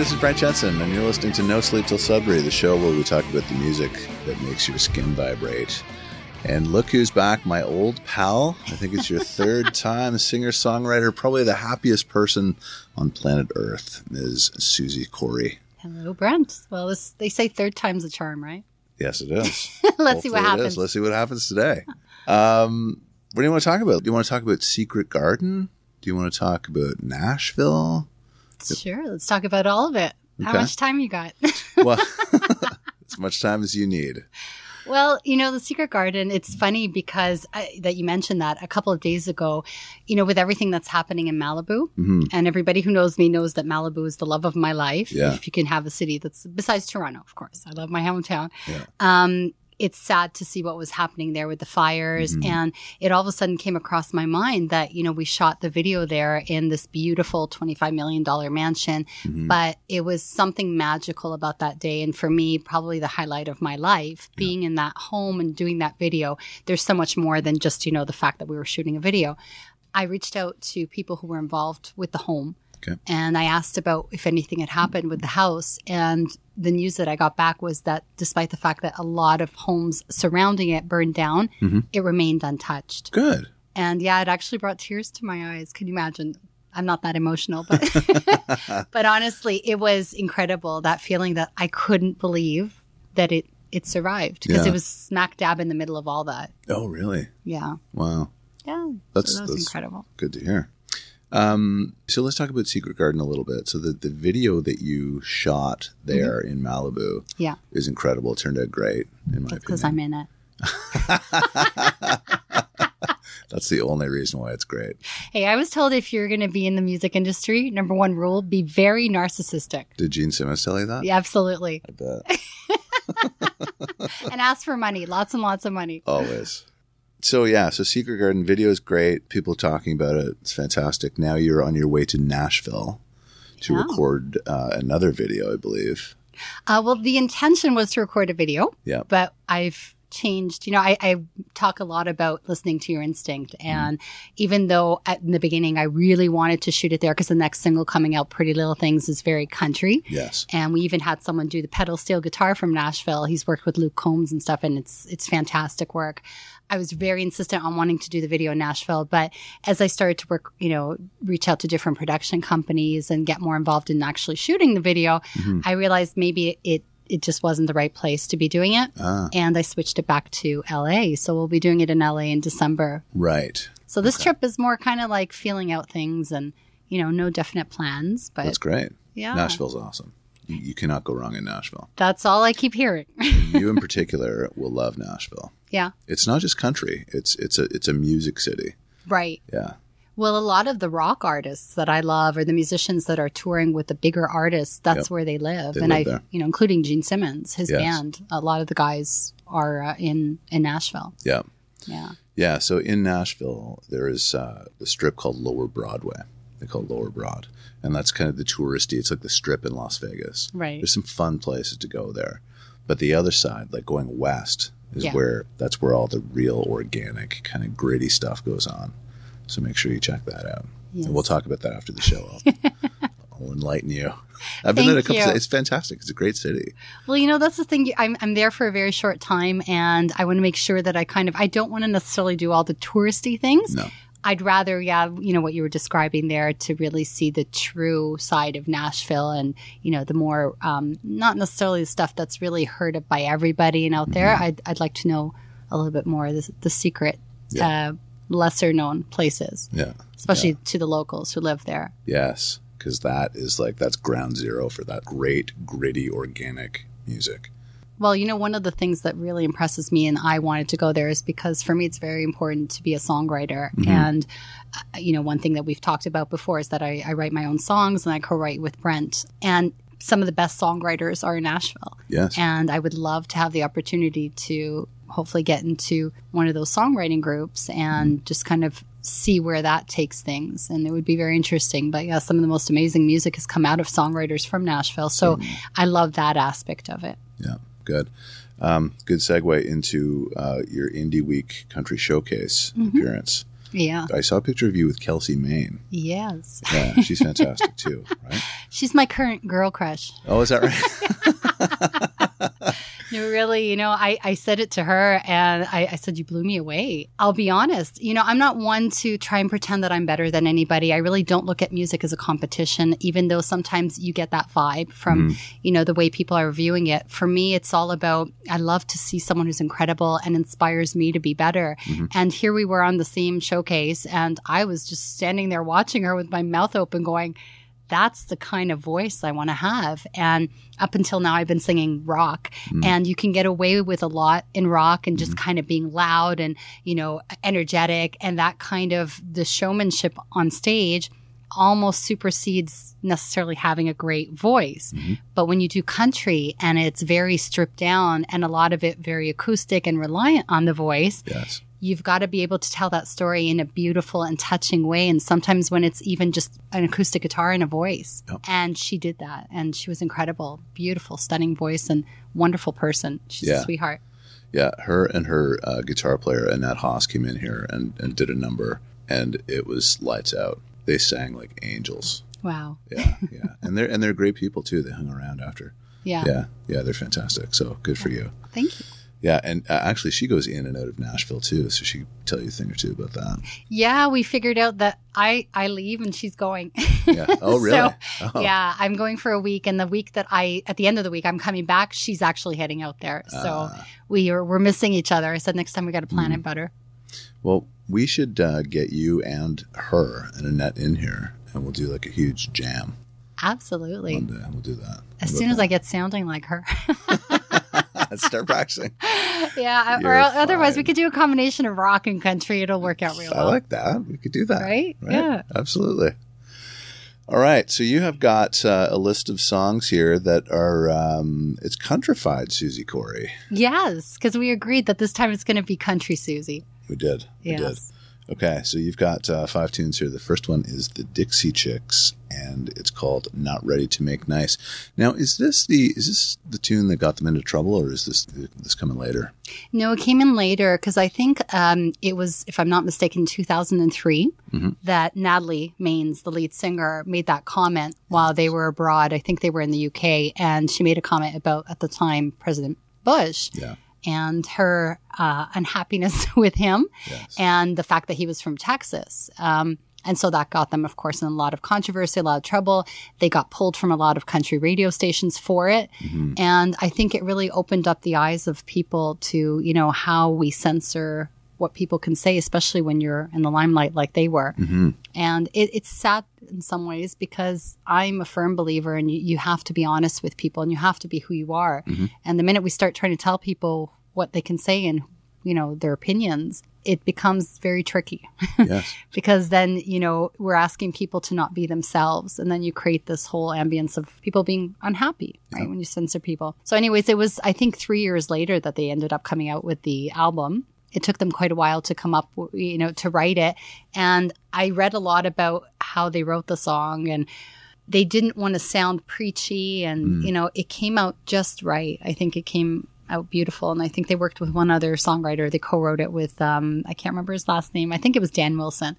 This is Brent Jensen, and you're listening to No Sleep Till Sudbury, the show where we talk about the music that makes your skin vibrate. And look who's back, my old pal. I think it's your third time singer songwriter, probably the happiest person on planet Earth, Ms. Susie Corey. Hello, Brent. Well, this, they say third time's a charm, right? Yes, it is. Let's see what Hopefully it is. happens. Let's see what happens today. Um, what do you want to talk about? Do you want to talk about Secret Garden? Do you want to talk about Nashville? Sure. Let's talk about all of it. How much time you got? Well, as much time as you need. Well, you know, the Secret Garden, it's funny because I, that you mentioned that a couple of days ago, you know, with everything that's happening in Malibu, Mm-hmm. and everybody who knows me knows that Malibu is the love of my life. Yeah. If you can have a city that's besides Toronto, of course, I love my hometown. Yeah. Um, it's sad to see what was happening there with the fires. Mm-hmm. And it all of a sudden came across my mind that, you know, we shot the video there in this beautiful $25 million mansion, Mm-hmm. but it was something magical about that day. And for me, probably the highlight of my life, being in that home and doing that video. There's so much more than just, you know, the fact that we were shooting a video. I reached out to people who were involved with the home Okay. and I asked about if anything had happened with the house. And the news that I got back was that despite the fact that a lot of homes surrounding it burned down, mm-hmm. it remained untouched. Good. And yeah, it actually brought tears to my eyes. Can you imagine? I'm not that emotional, but but honestly, it was incredible that feeling that I couldn't believe that it it survived because Yeah. it was smack dab in the middle of all that. Oh, really? Yeah, Wow. yeah, That's- so that was that's- incredible. Good to hear. Um, so let's talk about Secret Garden a little bit. So the, the video that you shot there in Malibu Yeah, is incredible. It turned out great, in my because opinion. I'm in it. That's the only reason why it's great. Hey, I was told if you're going to be in the music industry, number one rule, be very narcissistic. Did Gene Simmons tell you that? Yeah, absolutely. I bet. And ask for money, lots and lots of money. Always. So yeah, so Secret Garden video is great. People talking about it. It's fantastic. Now you're on your way to Nashville to Yeah. record uh, another video, I believe. Uh, well, the intention was to record a video, Yeah. but I've changed. You know, I, I talk a lot about listening to your instinct. Mm-hmm. And even though at in the beginning I really wanted to shoot it there because the next single coming out, Pretty Little Things, is very country. Yes. And we even had someone do the pedal steel guitar from Nashville. He's worked with Luke Combs and stuff, and it's it's fantastic work. I was very insistent on wanting to do the video in Nashville, but as I started to work, you know, reach out to different production companies and get more involved in actually shooting the video, mm-hmm. I realized maybe it it just wasn't the right place to be doing it, Ah, and I switched it back to LA. So we'll be doing it in LA in December. right. So this trip is more kind of like feeling out things and you know, no definite plans, but That's great. yeah, Nashville's awesome. You, you cannot go wrong in Nashville. that's all I keep hearing. you in particular will love Nashville. yeah. It's not just country. It's it's a it's a music city. Right. Yeah. Well, a lot of the rock artists that I love or the musicians that are touring with the bigger artists, that's Yep. where they live. They and I, there. you know, including Gene Simmons, his Yes. band, a lot of the guys are uh, in in Nashville. Yeah. Yeah. Yeah. So in Nashville, there is uh, a strip called Lower Broadway. They call it Lower Broad, and that's kind of the touristy. It's like the strip in Las Vegas. Right. There's some fun places to go there, but the other side, like going west, is Yeah. where that's where all the real organic kind of gritty stuff goes on. So make sure you check that out. Yes. And we'll talk about that after the show. I'll, I'll enlighten you. I've been there a couple. Times. It's fantastic. It's a great city. Well, you know, that's the thing. I'm, I'm there for a very short time and I want to make sure that I kind of, I don't want to necessarily do all the touristy things. No. I'd rather, yeah, you know, what you were describing there to really see the true side of Nashville and, you know, the more, um, not necessarily the stuff that's really heard of by everybody and out there. I'd, I'd like to know a little bit more of the, the secret, uh, lesser known places, Yeah. especially to the locals who live there. Yes, because that is like that's ground zero for that great gritty organic music. Well, you know, one of the things that really impresses me and I wanted to go there is because for me, it's very important to be a songwriter. And, uh, you know, one thing that we've talked about before is that I, I write my own songs and I co write with Brent. And some of the best songwriters are in Nashville. Yes. And I would love to have the opportunity to hopefully get into one of those songwriting groups and just kind of see where that takes things. And it would be very interesting. But yeah, some of the most amazing music has come out of songwriters from Nashville. So I love that aspect of it. Yeah, good. Um, good segue into uh, your Indie Week Country Showcase Mm-hmm. appearance. Yeah. I saw a picture of you with Kelsey Main. Yes. Yeah, she's fantastic too, right? She's my current girl crush. Oh, is that right? No, really, you know, I, I said it to her and I, I said, You blew me away. I'll be honest. You know, I'm not one to try and pretend that I'm better than anybody. I really don't look at music as a competition, even though sometimes you get that vibe from, mm-hmm. you know, the way people are viewing it. For me, it's all about, I love to see someone who's incredible and inspires me to be better. Mm-hmm. And here we were on the same showcase and I was just standing there watching her with my mouth open going, that's the kind of voice I want to have. And up until now, I've been singing rock, mm. and you can get away with a lot in rock and just mm-hmm. kind of being loud and, you know, energetic. And that kind of the showmanship on stage almost supersedes necessarily having a great voice. Mm-hmm. But when you do country and it's very stripped down and a lot of it very acoustic and reliant on the voice, yes. You've got to be able to tell that story in a beautiful and touching way. And sometimes when it's even just an acoustic guitar and a voice. Yep. And she did that. And she was incredible, beautiful, stunning voice and wonderful person. She's Yeah. a sweetheart. Yeah, her and her uh, guitar player Annette Haas came in here and, and did a number, and it was lights out. They sang like angels. Wow. Yeah, yeah, and they're and they're great people too. They hung around after. Yeah. Yeah, yeah, they're fantastic. So good for you. Thank you. Yeah, and uh, actually, she goes in and out of Nashville too, so she can tell you a thing or two about that. Yeah, we figured out that I I leave and she's going. Yeah. Oh, really? So, oh. Yeah, I'm going for a week, and the week that I at the end of the week I'm coming back, she's actually heading out there. So Ah. we are we're missing each other. I said next time we got to plan Mm-hmm. it better. Well, we should uh, get you and her and Annette in here, and we'll do like a huge jam Absolutely. one day. We'll do that. As soon as I get sounding like her. Start practicing. yeah, You're or otherwise we could do a combination of rock and country. It'll work out real I well. I like that. We could do that. Right? Yeah. Absolutely. All right. So you have got uh, a list of songs here that are, um, it's countrified, Susie Corey. yes, because we agreed that this time it's going to be country Susie. We did. We did. Okay. So you've got uh, five tunes here. The first one is the Dixie Chicks, and it's called "Not Ready to Make Nice." Now, is this the is this the tune that got them into trouble, or is this this coming later? No, it came in later because I think um, it was, if I'm not mistaken, 2003 that Natalie Maines, the lead singer, made that comment while they were abroad. I think they were in the UK, and she made a comment about at the time President Bush Yeah. And her uh, unhappiness with him Yes. and the fact that he was from Texas. Um, and so that got them, of course, in a lot of controversy, a lot of trouble. They got pulled from a lot of country radio stations for it. And I think it really opened up the eyes of people to, you know, how we censor what people can say, especially when you're in the limelight like they were. Mm-hmm. And it, it's sad in some ways because I'm a firm believer and you, you have to be honest with people and you have to be who you are. Mm-hmm. And the minute we start trying to tell people what they can say and, you know, their opinions, it becomes very tricky Yes. because then, you know, we're asking people to not be themselves. And then you create this whole ambience of people being unhappy, right? When you censor people. So, anyways, it was, I think, three years later that they ended up coming out with the album. It took them quite a while to come up, you know, to write it. And I read a lot about how they wrote the song and they didn't want to sound preachy. And you know it came out just right. I think it came out beautiful. And i think they worked with one other songwriter. They co-wrote it with um, i can't remember his last name. I think it was dan wilson.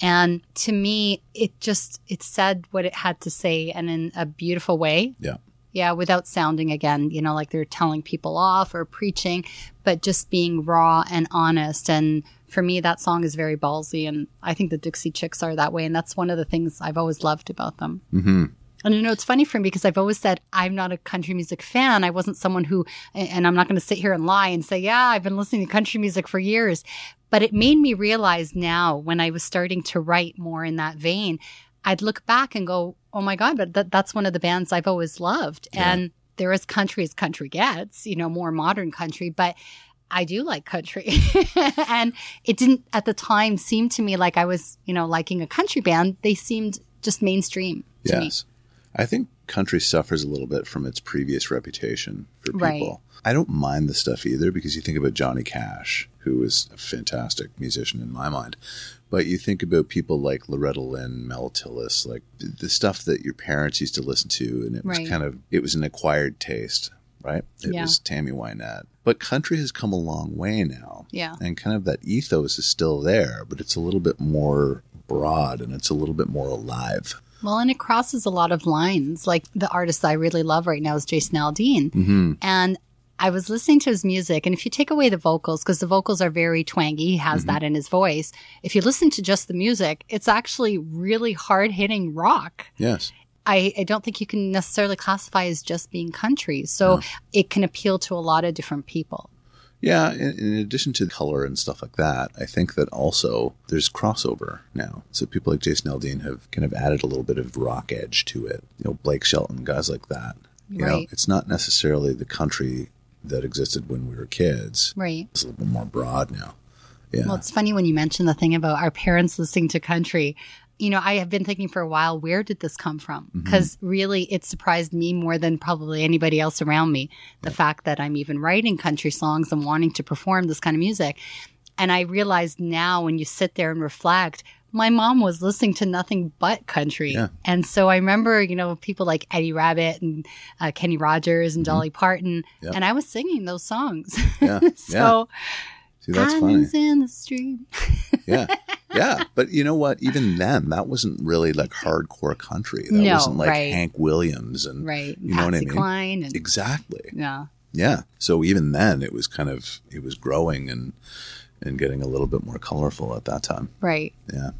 And to me it just it said what it had to say and in a beautiful way. Yeah. Yeah, without sounding again, you know, like they're telling people off or preaching, but just being raw and honest. And for me, that song is very ballsy. And I think the Dixie Chicks are that way. And that's one of the things I've always loved about them. Mm-hmm. And you know, it's funny for me because I've always said I'm not a country music fan. I wasn't someone who, and I'm not going to sit here and lie and say, yeah, I've been listening to country music for years. But it made me realize now when I was starting to write more in that vein, I'd look back and go, oh my God, but that, that's one of the bands I've always loved. And there is country as country gets, you know, more modern country, but I do like country. and it didn't at the time seem to me like I was, you know, liking a country band. They seemed just mainstream to me. Yes. I think country suffers a little bit from its previous reputation for people. Right. I don't mind the stuff either because you think about Johnny Cash, who is a fantastic musician in my mind. But you think about people like Loretta Lynn, Mel Tillis, like the stuff that your parents used to listen to, and it was Right. kind of it was an acquired taste. right? It Yeah. was Tammy Wynette. But country has come a long way now. Yeah. And kind of that ethos is still there, but it's a little bit more broad and it's a little bit more alive. Well, and it crosses a lot of lines. Like the artist I really love right now is Jason Aldean. Mm-hmm. And I was listening to his music, and if you take away the vocals, because the vocals are very twangy, he has that in his voice. If you listen to just the music, it's actually really hard hitting rock. Yes. I, I don't think you can necessarily classify as just being country. So it can appeal to a lot of different people. Yeah, in, in addition to color and stuff like that, I think that also there's crossover now. So people like Jason Aldean have kind of added a little bit of rock edge to it. You know, Blake Shelton, guys like that. You know, Right. it's not necessarily the country that existed when we were kids. Right. It's a little bit more broad now. Yeah. Well, it's funny when you mention the thing about our parents listening to country. You know, I have been thinking for a while, where did this come from? Because really, it surprised me more than probably anybody else around me. The fact that I'm even writing country songs and wanting to perform this kind of music. And I realized now when you sit there and reflect, my mom was listening to nothing but country. Yeah. And so I remember, you know, people like Eddie Rabbitt and uh, Kenny Rogers and Dolly Parton. Yep. And I was singing those songs. yeah. so See, that's funny. In the street. Yeah. Yeah. But you know what? Even then, that wasn't really like hardcore country. That No, wasn't like right. Hank Williams and Right. You know what I mean? Cline and exactly. yeah. Yeah. So even then, it was kind of it was growing and and getting a little bit more colorful at that time. Right. Yeah.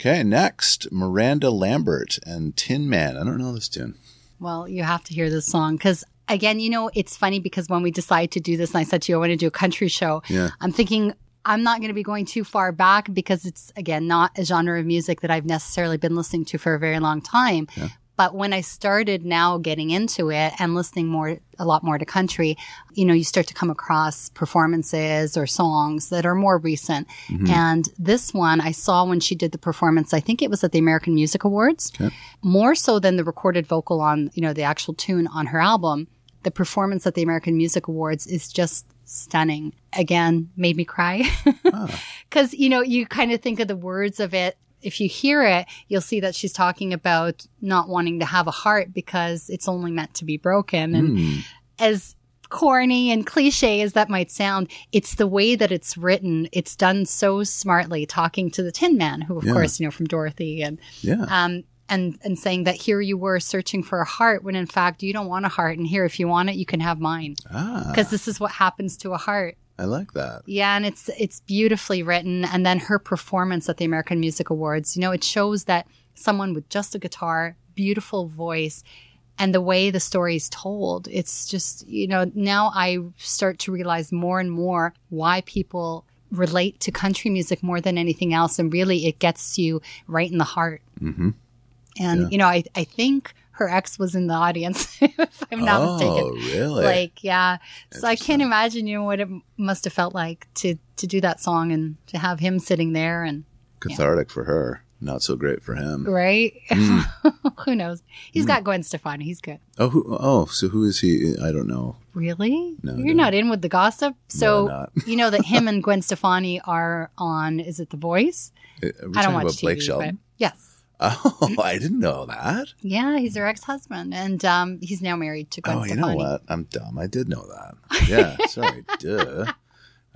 Okay. Next, Miranda Lambert and Tin Man. I don't know this tune. Well, you have to hear this song because again, you know, it's funny because when we decided to do this and I said to you, I want to do a country show, Yeah. I'm thinking I'm not going to be going too far back because it's again not a genre of music that I've necessarily been listening to for a very long time. But when I started now getting into it and listening more, a lot more to country, you know, you start to come across performances or songs that are more recent. Mm-hmm. And this one I saw when she did the performance, I think it was at the American Music Awards, more so than the recorded vocal on, you know, the actual tune on her album. The performance at the American Music Awards is just stunning. Again, made me cry. Because, you know, you kind of think of the words of it. If you hear it, you'll see that she's talking about not wanting to have a heart because it's only meant to be broken. And Hmm. as corny and cliche as that might sound, it's the way that it's written. It's done so smartly, talking to the Tin Man, who, of Yeah. course, you know, from Dorothy and Yeah. um, and and saying that here you were searching for a heart when in fact you don't want a heart, and here if you want it, you can have mine ah, because this is what happens to a heart. I like that. Yeah, and it's it's beautifully written, and then her performance at the American Music Awards, you know, it shows that someone with just a guitar, beautiful voice. And the way the story is told, it's just, you know, now I start to realize more and more why people relate to country music more than anything else. And really, it gets you right in the heart. Mm-hmm. And, Yeah. you know, I, I think her ex was in the audience, if I'm not mistaken. oh, mistaken. really? Like, yeah. So I can't imagine, you know, what it must have felt like to, to do that song and to have him sitting there and, Cathartic for her. Not so great for him. right? Mm. Who knows? He's got Gwen Stefani. He's good. Oh, who, oh, so who is he? I don't know. Really? No, You're no. not in with the gossip? So, I'm you know that him and Gwen Stefani are on, is it The Voice? We I don't watch about TV. Blake Shelton? yes. Oh, I didn't know that. Yeah, he's her ex husband. And um, he's now married to Gwen Stefani. oh, you Stefani. know what? I'm dumb. I did know that. Yeah, sorry. Duh.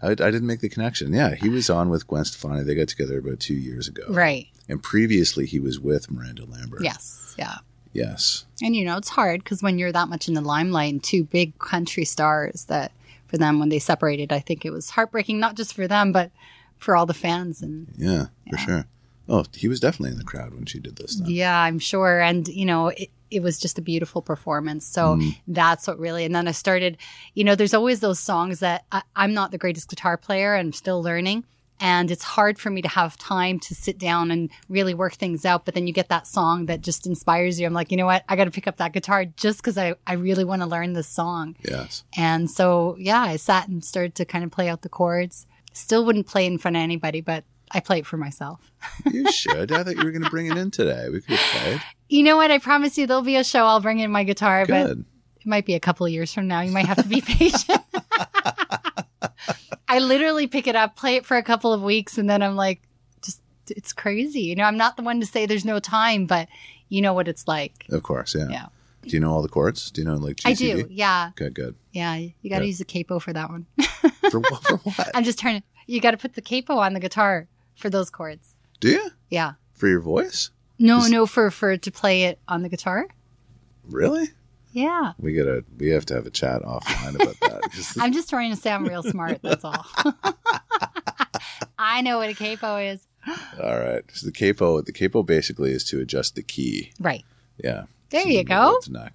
I, I didn't make the connection. Yeah, he was on with Gwen Stefani. They got together about two years ago. Right. And previously, he was with Miranda Lambert. Yes. Yeah. Yes. And you know, it's hard because when you're that much in the limelight and two big country stars that for them when they separated, I think it was heartbreaking, not just for them, but for all the fans. And Yeah, for sure. Oh, he was definitely in the crowd when she did this. Then. yeah, I'm sure. And, you know, it, it was just a beautiful performance. So mm. that's what really, and then I started, you know, there's always those songs that I, I'm not the greatest guitar player. I'm still learning. And it's hard for me to have time to sit down and really work things out. But then you get that song that just inspires you. I'm like, you know what? I got to pick up that guitar just because I, I really want to learn this song. Yes. And so, yeah, I sat and started to kind of play out the chords. Still wouldn't play in front of anybody, but I play it for myself. You should. I thought you were going to bring it in today. We could have played. You know what? I promise you there'll be a show. I'll bring in my guitar, but it might be a couple of years from now. You might have to be patient. I literally pick it up, play it for a couple of weeks, and then I'm like, just, it's crazy. You know, I'm not the one to say there's no time, but you know what it's like. Of course, yeah. Yeah. Do you know all the chords? Do you know like GCD? I do. Yeah. Good. good. Yeah. You got to use a capo for that one. For, what- for what? I'm just trying to, you got to put the capo on the guitar for those chords. Do you? Yeah. For your voice? No, Is- no, for, for to play it on the guitar. Really? Yeah. We gotta. We have to have a chat offline about that. I'm just trying to sound real smart. That's all. I know what a capo is. all right. So the capo. The capo basically is to adjust the key. Right. Yeah. There So you go. neck.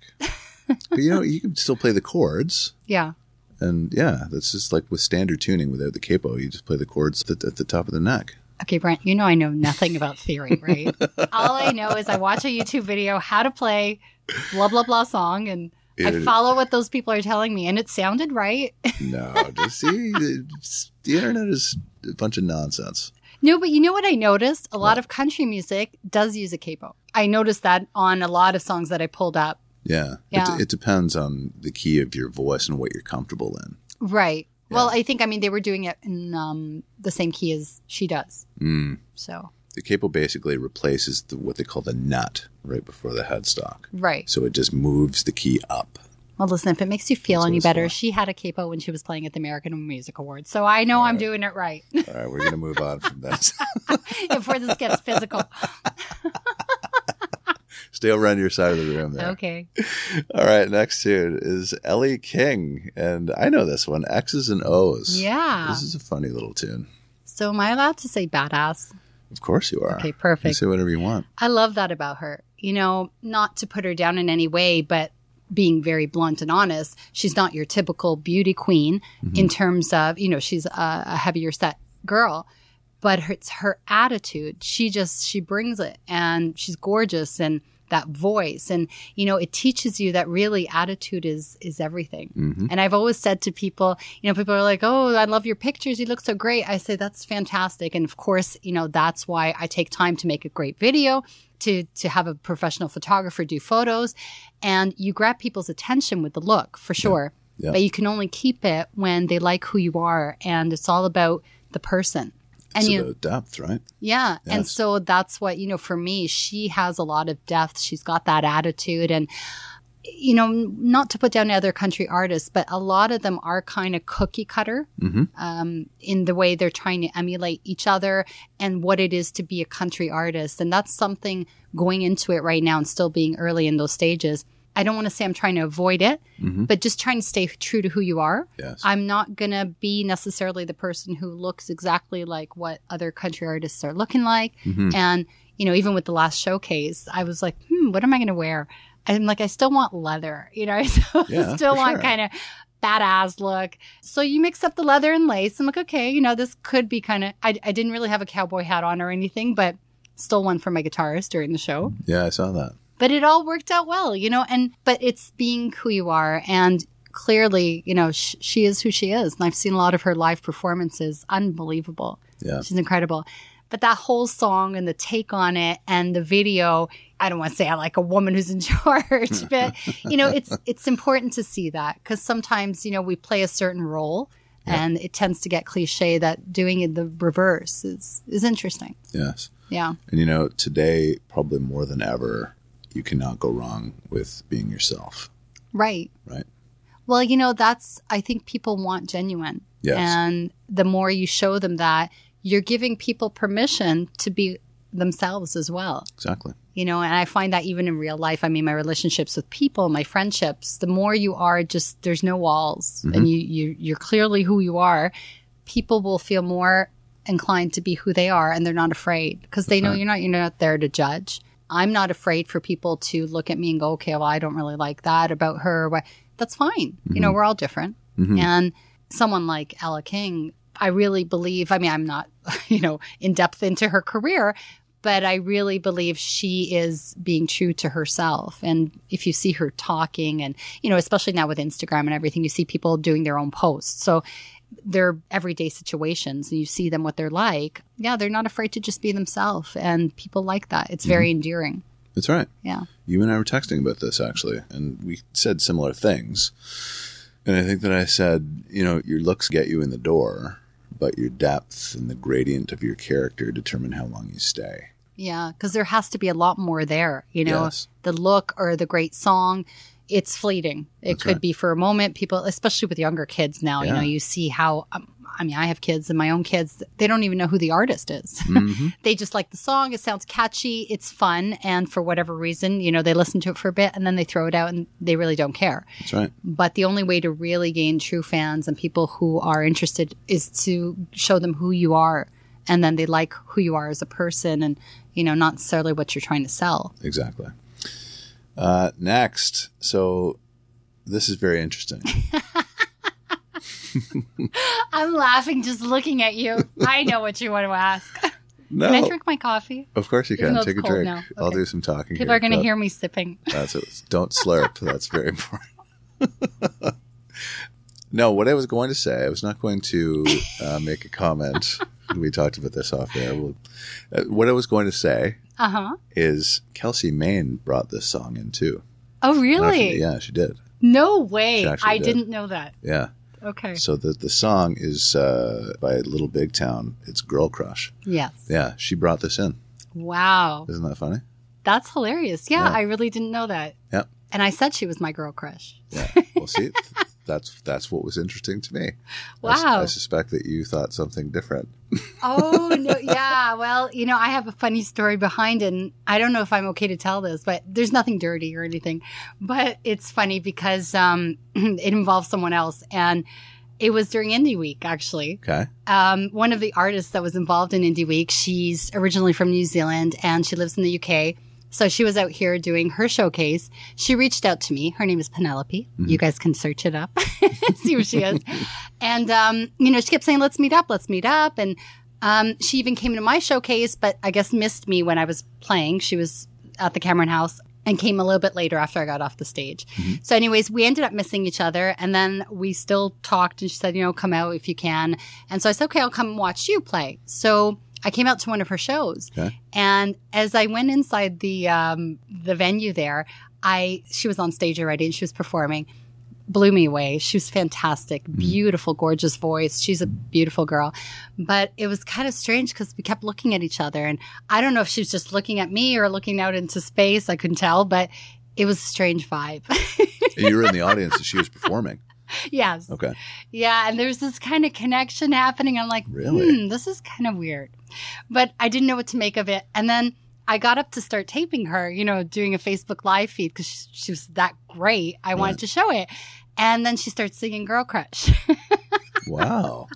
but you know, you can still play the chords. Yeah. And yeah, that's just like with standard tuning without the capo. You just play the chords at, at the top of the neck. Okay, Brent, you know I know nothing about theory, right? All I know is I watch a YouTube video how to play blah blah blah song and I follow what those people are telling me and it sounded right. No, just see, the internet is a bunch of nonsense. No, but you know what I noticed? A lot of country music does use a capo. I noticed that on a lot of songs that I pulled up. Yeah. Yeah. It, it depends on the key of your voice and what you're comfortable in. Right. Well, I think I mean they were doing it in um, the same key as she does. Mm. So The capo basically replaces the, what they call the nut right before the headstock. right. So it just moves the key up. Well, listen, if it makes you feel That's any better, she had a capo when she was playing at the American Music Awards, so I know I'm doing it right. All right, we're going to move on from this. Before this gets physical. Stay over on your side of the room there. Okay. All right, next tune is Ellie King. And I know this one X's and O's. Yeah. This is a funny little tune. So am I allowed to say badass? Of course you are. Okay, You perfect. say whatever you want. I love that about her. You know, not to put her down in any way, but being very blunt and honest, she's not your typical beauty queen mm-hmm. in terms of, you know, she's a, a heavier set girl, but her, it's her attitude. She just, she brings it and she's gorgeous and that voice. And, you know, it teaches you that really attitude is, is everything. hmm And I've always said to people, you know, people are like, "Oh, I love your pictures. You look so great." I say that's fantastic, and of course, you know, that's why I take time to make a great video, to to have a professional photographer do photos, and you grab people's attention with the look for sure. Yeah. But you can only keep it when they like who you are, and it's all about the person. And It's you, about depth, right? yeah. And so that's what, you know, for me, she has a lot of depth. She's got that attitude. And, you know, not to put down other country artists, but a lot of them are kind of cookie cutter Mhm. um, in the way they're trying to emulate each other and what it is to be a country artist. And that's something going into it right now and still being early in those stages. I don't want to say I'm trying to avoid it, Mhm. but just trying to stay true to who you are. Yes. I'm not going to be necessarily the person who looks exactly like what other country artists are looking like. Mhm. And, you know, even with the last showcase, I was like, hmm, what am I going to wear? I'm like, I still want leather, you know, I still, Yeah, still want sure. kind of badass look. So you mix up the leather and lace. I'm like, okay, you know, this could be kind of, I, I didn't really have a cowboy hat on or anything, but stole one from my guitarist during the show Yeah, I saw that. But it all worked out well, you know, and, but it's being who you are. And clearly, you know, sh- she is who she is. And I've seen a lot of her live performances. Unbelievable. Yeah. She's incredible. But that whole song and the take on it and the video, I don't want to say I like a woman who's in charge, but you know, it's it's important to see that because sometimes, you know, we play a certain role and it tends to get cliche that doing it the reverse is is interesting. Yes. Yeah. And you know, today, probably more than ever, you cannot go wrong with being yourself, Right. right? Well, you know, that's, I think people want genuine. Yes. And the more you show them that, you're giving people permission to be themselves as well. Exactly. You know, and I find that even in real life, I mean, my relationships with people, my friendships, the more you are just, there's no walls and mm-hmm. you, you, you're clearly who you are, people will feel more inclined to be who they are and they're not afraid because they know right. you're not, you're not there to judge. I'm not afraid for people to look at me and go, okay, well, I don't really like that about her. That's fine. You know, mm-hmm. we're all different. Mm-hmm. And someone like Ella King, I really believe, I mean, I'm not, you know, in depth into her career, but I really believe she is being true to herself. And if you see her talking and, you know, especially now with Instagram and everything, you see people doing their own posts. So they're everyday situations and you see them what they're like. Yeah, they're not afraid to just be themselves. And people like that. It's very mm-hmm. endearing. That's right. Yeah. You and I were texting about this actually, and we said similar things. And I think that I said, you know, your looks get you in the door, but your depth and the gradient of your character determine how long you stay. Yeah, because there has to be a lot more there. You know, Yes. the look or the great song it's fleeting. It That's could right. be for a moment. People, especially with younger kids now, you know, you see how. Um, I mean, I have kids, and my own kids, they don't even know who the artist is. hmm they just like the song. It sounds catchy. It's fun. And for whatever reason, you know, they listen to it for a bit and then they throw it out and they really don't care. That's right. But the only way to really gain true fans and people who are interested is to show them who you are. And then they like who you are as a person and, you know, not necessarily what you're trying to sell. Exactly. Uh, next, so this is very interesting. I'm laughing just looking at you. I know what you want to ask. No, Can I drink my coffee? of course you Even can. Take a drink. now. I'll do some talking. People here, are going to hear me sipping. That's it. Don't slurp. That's very important. no, what I was going to say, I was not going to uh, make a comment. we talked about this off air. We'll, uh, what I was going to say Uh huh. is Kelsey Main brought this song in too. Oh, really? Yeah, she did. No way. I did. didn't know that. Yeah. Okay. So the the song is uh, by Little Big Town. It's Girl Crush. Yes. Yeah, she brought this in. Wow. Isn't that funny? That's hilarious. Yeah, Yeah. I really didn't know that. Yep. And I said she was my girl crush. Yeah. Well, see, that's that's what was interesting to me. I Wow. I, suspect that you thought something different. Oh, no. Yeah. Well, you know, I have a funny story behind it. And I don't know if I'm okay to tell this, but there's nothing dirty or anything. But it's funny because um, it involves someone else. And it was during Indie Week, actually. Okay. um, one of the artists that was involved in Indie Week. She's originally from New Zealand and she lives in the UK. So she was out here doing her showcase. She reached out to me. Her name is Penelope. You guys can search it up, see who she is. And, um, you know, she kept saying, let's meet up, let's meet up. And um, she even came to my showcase, but I guess missed me when I was playing. She was at the Cameron House and came a little bit later after I got off the stage. So, anyways, we ended up missing each other, and then we still talked. And she said, "You know, come out if you can." And so I said, "Okay, I'll come watch you play." So I came out to one of her shows, Okay. and as I went inside the um, the venue there, I she was on stage already and she was performing. Blew me away. She was fantastic, beautiful, gorgeous voice. She's a beautiful girl, but it was kind of strange because we kept looking at each other, and I don't know if she was just looking at me or looking out into space. I couldn't tell, but it was a strange vibe. you were in the audience as she was performing. yes, Okay. yeah, and there's this kind of connection happening. I'm like, Really? hmm, this is kind of weird. But I didn't know what to make of it. And then I got up to start taping her, you know, doing a Facebook live feed because she, she was that great. I wanted to show it. And then she starts singing Girl Crush. Wow.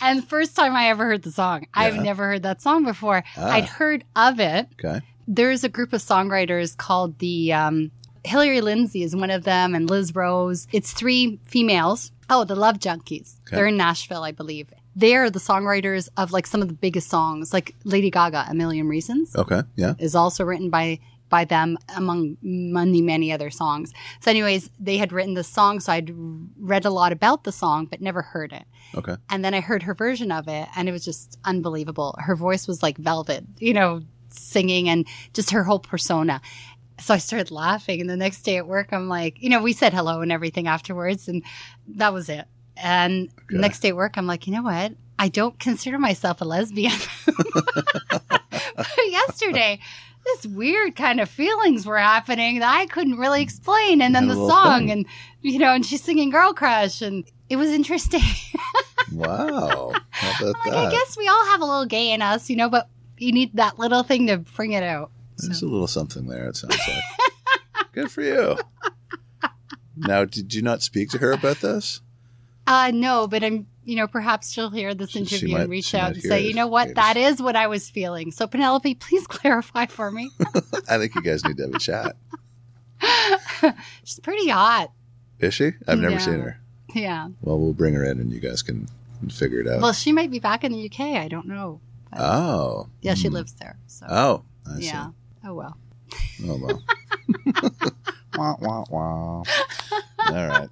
and first time I ever heard the song. I've never heard that song before. Ah. I'd heard of it. Okay. There's a group of songwriters called the um, Hillary Lindsey is one of them, and Liz Rose. It's three females. Oh, the Love Junkies. Okay. They're in Nashville, I believe. They're the songwriters of like some of the biggest songs, like Lady Gaga, "A Million Reasons," Okay. Yeah. is also written by by them among many many other songs. So, anyways, they had written this song, so I'd read a lot about the song, but never heard it. Okay. And then I heard her version of it, and it was just unbelievable. Her voice was like velvet, you know, singing and just her whole persona. So I started laughing. And the next day at work, I'm like, you know, we said hello and everything afterwards, and that was it. And Okay. next day at work, I'm like, you know what? I don't consider myself a lesbian. But yesterday, this weird kind of feelings were happening that I couldn't really explain. And then the song, thing. and, you know, and she's singing Girl Crush, and it was interesting. Wow. About like, that? I guess we all have a little gay in us, you know, but you need that little thing to bring it out. There's a little something there, it sounds like. Good for you. Now, did you not speak to her about this? Uh, no, but I'm, you know, perhaps she'll hear this She- she interview might- and reach out and say, it. you know what, Maybe that is what I was feeling. So, Penelope, please clarify for me. I think you guys need to have a chat. She's pretty hot. Is she? I've never Yeah. seen her. Yeah. Well, we'll bring her in and you guys can figure it out. Well, she might be back in the UK. I don't know. oh. Yeah, she Hmm. lives there. So, Oh, I see. yeah. Oh, well. Oh, well. wah, wah, wah. All right.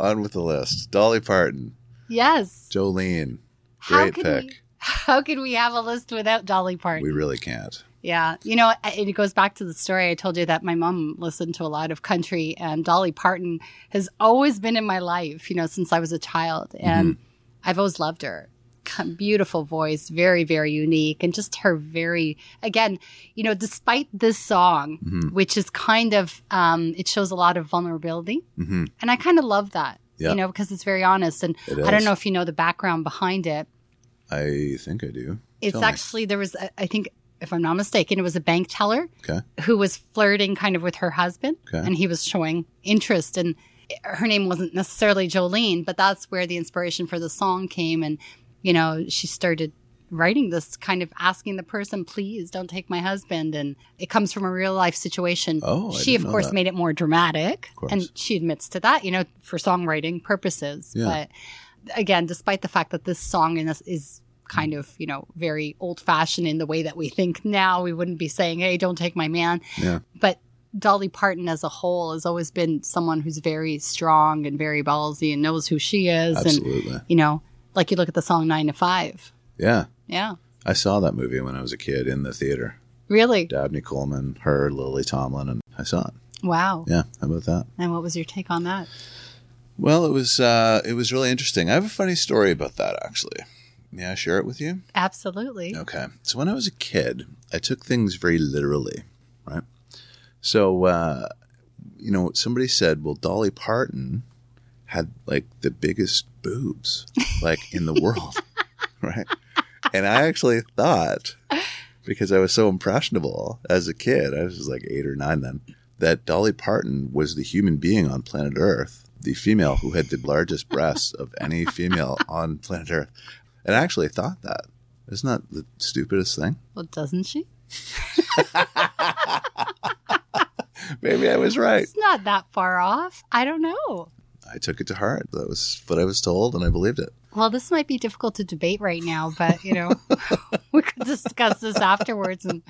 On with the list. Dolly Parton, Yes. Jolene. Great pick. we? How can we have a list without Dolly Parton? We really can't. Yeah. You know, it goes back to the story I told you that my mom listened to a lot of country and Dolly Parton has always been in my life, you know, since I was a child. And mm-hmm. I've always loved her. beautiful voice, very, very unique, and just her very, again, you know, despite this song, Mm-hmm. which is kind of, um, it shows a lot of vulnerability. Mm-hmm. And I kind of love that, Yeah. you know, because it's very honest. And I don't know if you know the background behind it. I think I do. It's Tell me. actually, there was, a- I think, if I'm not mistaken, it was a bank teller Okay. who was flirting kind of with her husband Okay. and he was showing interest and her name wasn't necessarily Jolene, but that's where the inspiration for the song came and you know, she started writing this kind of asking the person, please don't take my husband. And it comes from a real life situation. Oh, I she, of course, that. made it more dramatic. And she admits to that, you know, for songwriting purposes. Yeah. But again, despite the fact that this song in this is kind of, you know, very old fashioned in the way that we think now, we wouldn't be saying, hey, don't take my man. Yeah. But Dolly Parton as a whole has always been someone who's very strong and very ballsy and knows who she is. And, Absolutely. you know, like you look at the song Nine to Five. Yeah. Yeah. I saw that movie when I was a kid in the theater. Really? Dabney Coleman, her, Lily Tomlin, and I saw it. Wow. Yeah. How about that? And what was your take on that? Well, it was uh, it was really interesting. I have a funny story about that actually. May I share it with you? Absolutely. Okay. So when I was a kid, I took things very literally, right? So uh, you know, somebody said, "Well, Dolly Parton had like the biggest boobs like in the world." right? And I actually thought because I was so impressionable as a kid, I was like 8 or 9 then, that Dolly Parton was the human being on planet Earth, the female who had the largest breasts of any female on planet Earth. And I actually thought that. Isn't that the stupidest thing? Well, doesn't she? Maybe I was right. It's not that far off. I don't know. I took it to heart. That was what I was told, and I believed it. Well, this might be difficult to debate right now, but you know, we could discuss this afterwards and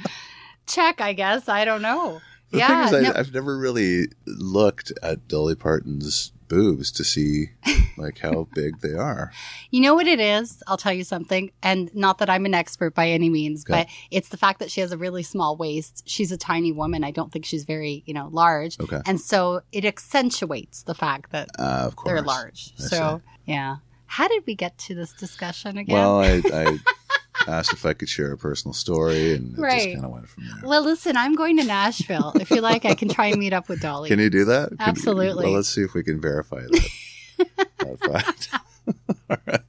check. I guess I don't know. The yeah, is, I, no, I've never really looked at Dolly Parton's boobs to see like how big they are. you know what it is. I'll tell you something, and not that I'm an expert by any means, Okay. but it's the fact that she has a really small waist. She's a tiny woman. I don't think she's very, you know, large, Okay. and so it accentuates the fact that Uh, they're large. I So yeah, how did we get to this discussion again? Well, I, I asked if I could share a personal story, and it just kind of went from there. Well, listen, I'm going to Nashville. If you like, I can try and meet up with Dolly. Can you do that? Can- Absolutely. well, let's see if we can verify that. that fact. All right.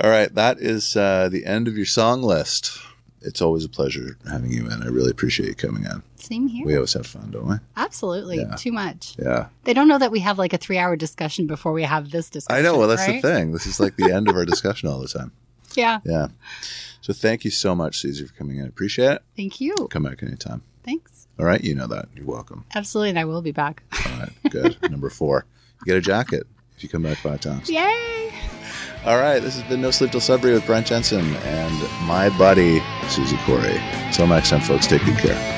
All right. That is uh, the end of your song list. It's always a pleasure having you in. I really appreciate you coming in. Same here. We always have fun, don't we? Absolutely. Yeah. Too much. Yeah. They don't know that we have like a three hour discussion before we have this discussion. I know. Well, that's right? the thing. This is like the end of our discussion all the time. Yeah. Yeah. So thank you so much, Caesar, for coming in. I appreciate it. Thank you. Come back anytime. Thanks. All right. You know that. You're welcome. Absolutely. And I will be back. All right. Good. Number four. You get a jacket if you come back five times. Yay. All right, this has been No Sleep Till Sudbury with Brent Jensen and my buddy, Susie Corey. Until next time, folks, take good care.